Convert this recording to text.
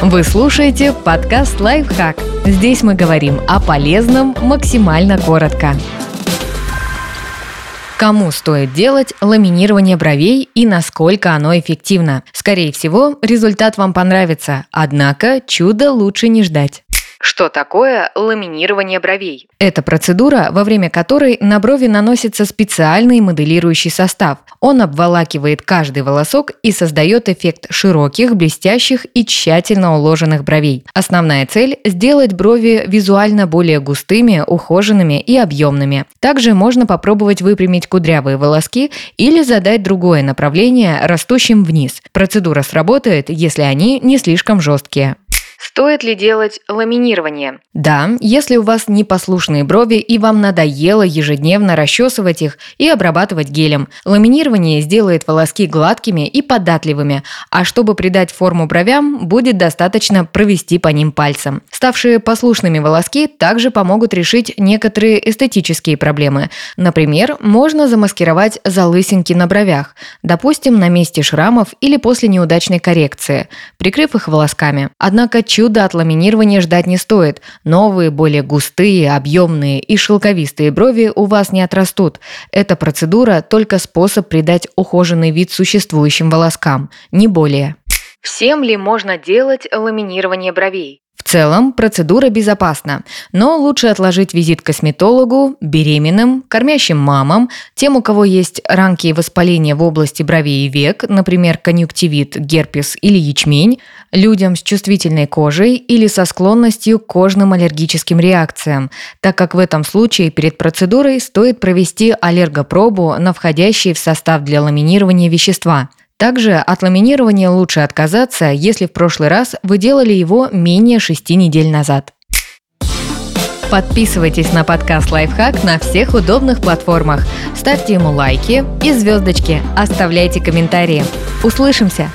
Вы слушаете подкаст «Лайфхак». Здесь мы говорим о полезном максимально коротко. Кому стоит делать ламинирование бровей и насколько оно эффективно? Скорее всего, результат вам понравится, однако чудо лучше не ждать. Что такое ламинирование бровей? Это процедура, во время которой на брови наносится специальный моделирующий состав. Он обволакивает каждый волосок и создает эффект широких, блестящих и тщательно уложенных бровей. Основная цель – сделать брови визуально более густыми, ухоженными и объемными. Также можно попробовать выпрямить кудрявые волоски или задать другое направление растущим вниз. Процедура сработает, если они не слишком жесткие. Стоит ли делать ламинирование? Да, если у вас непослушные брови и вам надоело ежедневно расчесывать их и обрабатывать гелем. Ламинирование сделает волоски гладкими и податливыми, а чтобы придать форму бровям, будет достаточно провести по ним пальцем. Ставшие послушными волоски также помогут решить некоторые эстетические проблемы. Например, можно замаскировать залысинки на бровях, допустим, на месте шрамов или после неудачной коррекции, прикрыв их волосками. Однако чуда от ламинирования ждать не стоит. Новые, более густые, объемные и шелковистые брови у вас не отрастут. Эта процедура – только способ придать ухоженный вид существующим волоскам, не более. Всем ли можно делать ламинирование бровей? В целом процедура безопасна, но лучше отложить визит к косметологу, беременным, кормящим мамам, тем, у кого есть ранки и воспаления в области бровей и век, например, конъюнктивит, герпес или ячмень, людям с чувствительной кожей или со склонностью к кожным аллергическим реакциям, так как в этом случае перед процедурой стоит провести аллергопробу на входящие в состав для ламинирования вещества – также от ламинирования лучше отказаться, если в прошлый раз вы делали его менее 6 недель назад. Подписывайтесь на подкаст «Лайфхак» на всех удобных платформах. Ставьте ему лайки и звездочки. Оставляйте комментарии. Услышимся!